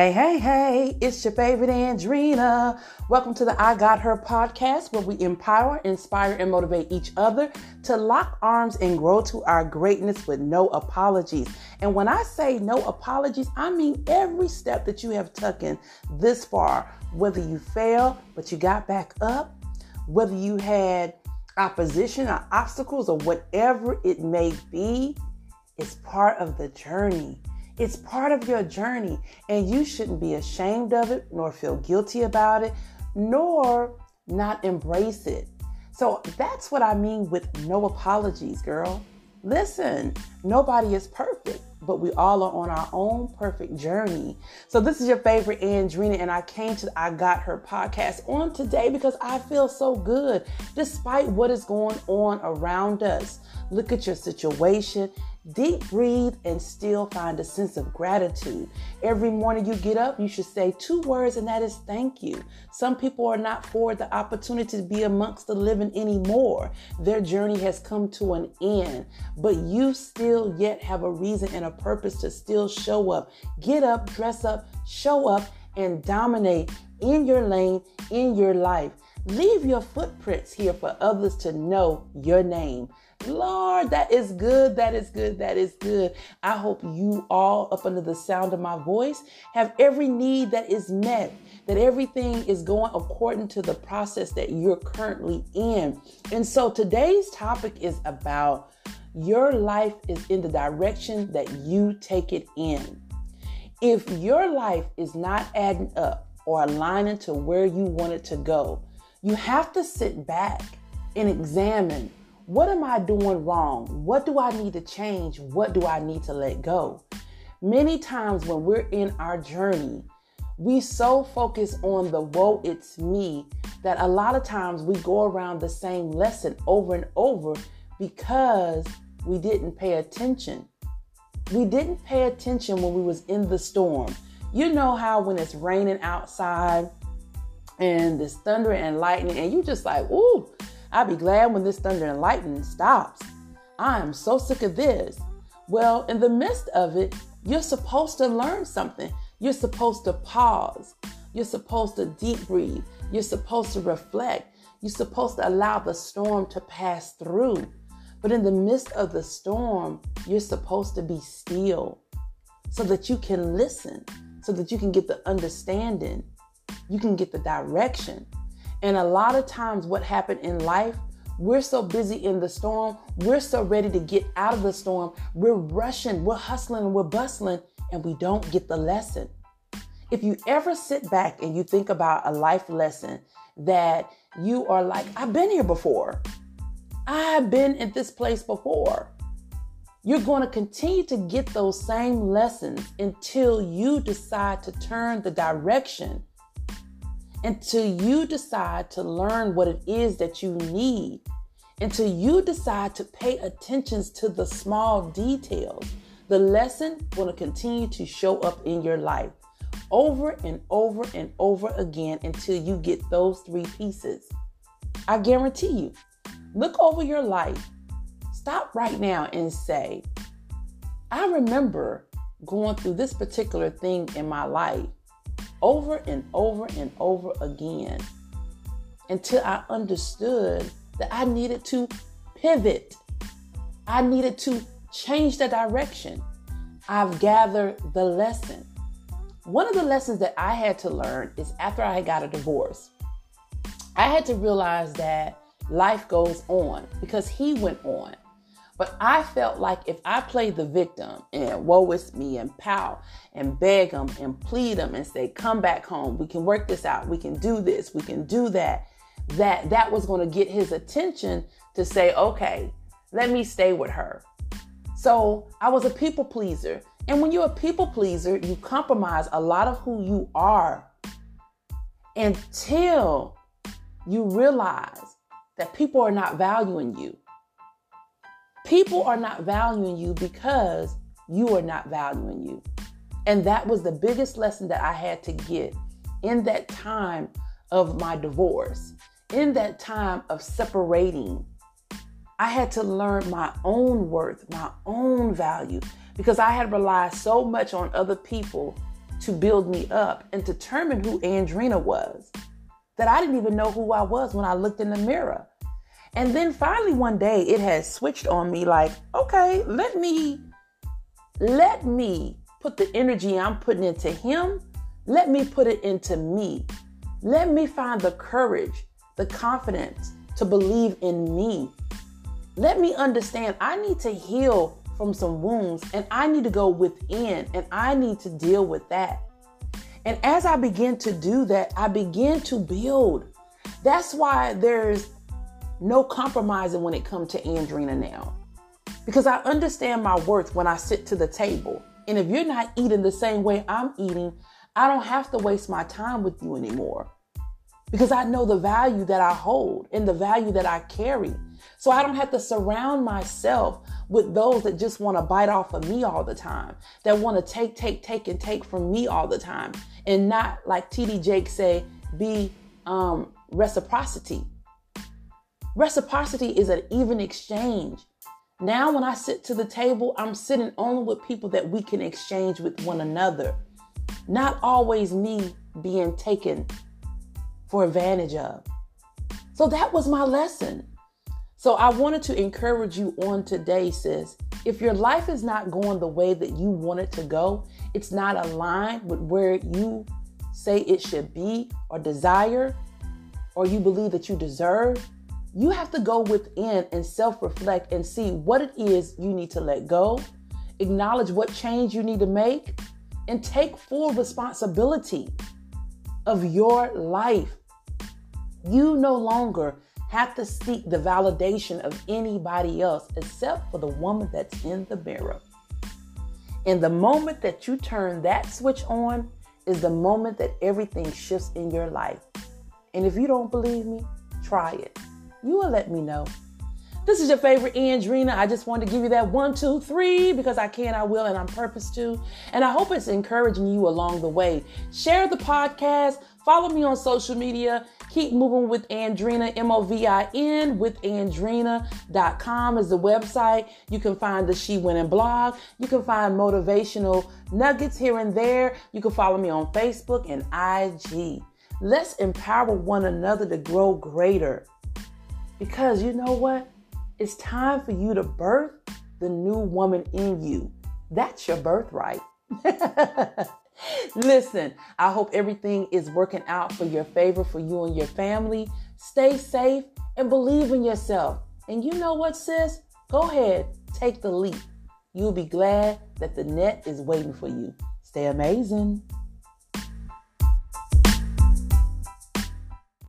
Hey, hey, hey, it's your favorite Andrina. Welcome to the I Got Her podcast, where we empower, inspire, and motivate each other to lock arms and grow to our greatness with no apologies. And when I say no apologies, I mean every step that you have taken this far, whether you fail, but you got back up, whether you had opposition or obstacles or whatever it may be, it's part of the journey. It's part of your journey, and you shouldn't be ashamed of it, nor feel guilty about it, nor not embrace it. So that's what I mean with no apologies, girl. Listen, nobody is perfect, but we all are on our own perfect journey. So this is your favorite Andrina, and I came to I Got Her podcast on today because I feel so good despite what is going on around us. Look at your situation Deep breathe and still find a sense of gratitude. Every morning you get up, you should say two words, and that is thank you. Some people are not for the opportunity to be amongst the living anymore. Their journey has come to an end, but you still yet have a reason and a purpose to still show up. Get up, dress up, show up, and dominate in your lane, in your life. Leave your footprints here for others to know your name. Lord, that is good. That is good. That is good. I hope you all, up under the sound of my voice, have every need that is met, that everything is going according to the process that you're currently in. And so today's topic is about your life is in the direction that you take it in. If your life is not adding up or aligning to where you want it to go, you have to sit back and examine what am I doing wrong? What do I need to change? What do I need to let go? Many times when we're in our journey, we so focus on the woe it's me that a lot of times we go around the same lesson over and over because we didn't pay attention. We didn't pay attention when we was in the storm. You know how when it's raining outside and there's thunder and lightning and you just like, ooh, I'll be glad when this thunder and lightning stops. I am so sick of this. Well, in the midst of it, you're supposed to learn something. You're supposed to pause. You're supposed to deep breathe. You're supposed to reflect. You're supposed to allow the storm to pass through. But in the midst of the storm, you're supposed to be still so that you can listen, so that you can get the understanding, you can get the direction. And a lot of times, what happened in life, we're so busy in the storm, we're so ready to get out of the storm, we're rushing, we're hustling, we're bustling, and we don't get the lesson. If you ever sit back and you think about a life lesson that you are like, I've been here before, I've been in this place before. You're going to continue to get those same lessons until you decide to turn the direction until you decide to learn what it is that you need, until you decide to pay attention to the small details, the lesson will continue to show up in your life over and over and over again until you get those three pieces. I guarantee you. Look over your life. Stop right now and say, I remember going through this particular thing in my life over and over and over again until I understood that I needed to pivot. I needed to change the direction. I've gathered the lesson. One of the lessons that I had to learn is after I got a divorce, I had to realize that life goes on because he went on. But I felt like if I played the victim and woe is me and pow and beg them and plead them and say, come back home, we can work this out, we can do this, we can do that, that that was going to get his attention to say, okay, let me stay with her. So I was a people pleaser. And when you're a people pleaser, you compromise a lot of who you are until you realize that people are not valuing you. People are not valuing you because you are not valuing you. And that was the biggest lesson that I had to get in that time of my divorce, in that time of separating. I had to learn my own worth, my own value, because I had relied so much on other people to build me up and determine who Andrina was. That I didn't even know who I was when I looked in the mirror. And then finally one day it has switched on me like, okay, let me let me put the energy I'm putting into him, let me put it into me. Let me find the courage, the confidence to believe in me. Let me understand I need to heal from some wounds and I need to go within and I need to deal with that. And as I begin to do that, I begin to build. That's why there's no compromising when it comes to Andrina now. Because I understand my worth when I sit to the table. And if you're not eating the same way I'm eating, I don't have to waste my time with you anymore. Because I know the value that I hold and the value that I carry. So I don't have to surround myself with those that just want to bite off of me all the time, that want to take, take, take, and take from me all the time, and not like TD Jake say, be um, reciprocity. Reciprocity is an even exchange. Now, when I sit to the table, I'm sitting only with people that we can exchange with one another, not always me being taken for advantage of. So that was my lesson. So I wanted to encourage you on today, sis. If your life is not going the way that you want it to go, it's not aligned with where you say it should be or desire, or you believe that you deserve, you have to go within and self reflect and see what it is you need to let go, acknowledge what change you need to make, and take full responsibility of your life. You no longer have to seek the validation of anybody else except for the woman that's in the mirror. And the moment that you turn that switch on is the moment that everything shifts in your life. And if you don't believe me, try it. You will let me know. This is your favorite Andrina. I just wanted to give you that one, two, three because I can, I will, and I'm purpose to. And I hope it's encouraging you along the way. Share the podcast. Follow me on social media. Keep moving with Andrina, M O V I N, with Andrina.com is the website. You can find the She Winning blog. You can find motivational nuggets here and there. You can follow me on Facebook and IG. Let's empower one another to grow greater. Because you know what? It's time for you to birth the new woman in you. That's your birthright. Listen, I hope everything is working out for your favor for you and your family. Stay safe and believe in yourself. And you know what, sis? Go ahead, take the leap. You'll be glad that the net is waiting for you. Stay amazing.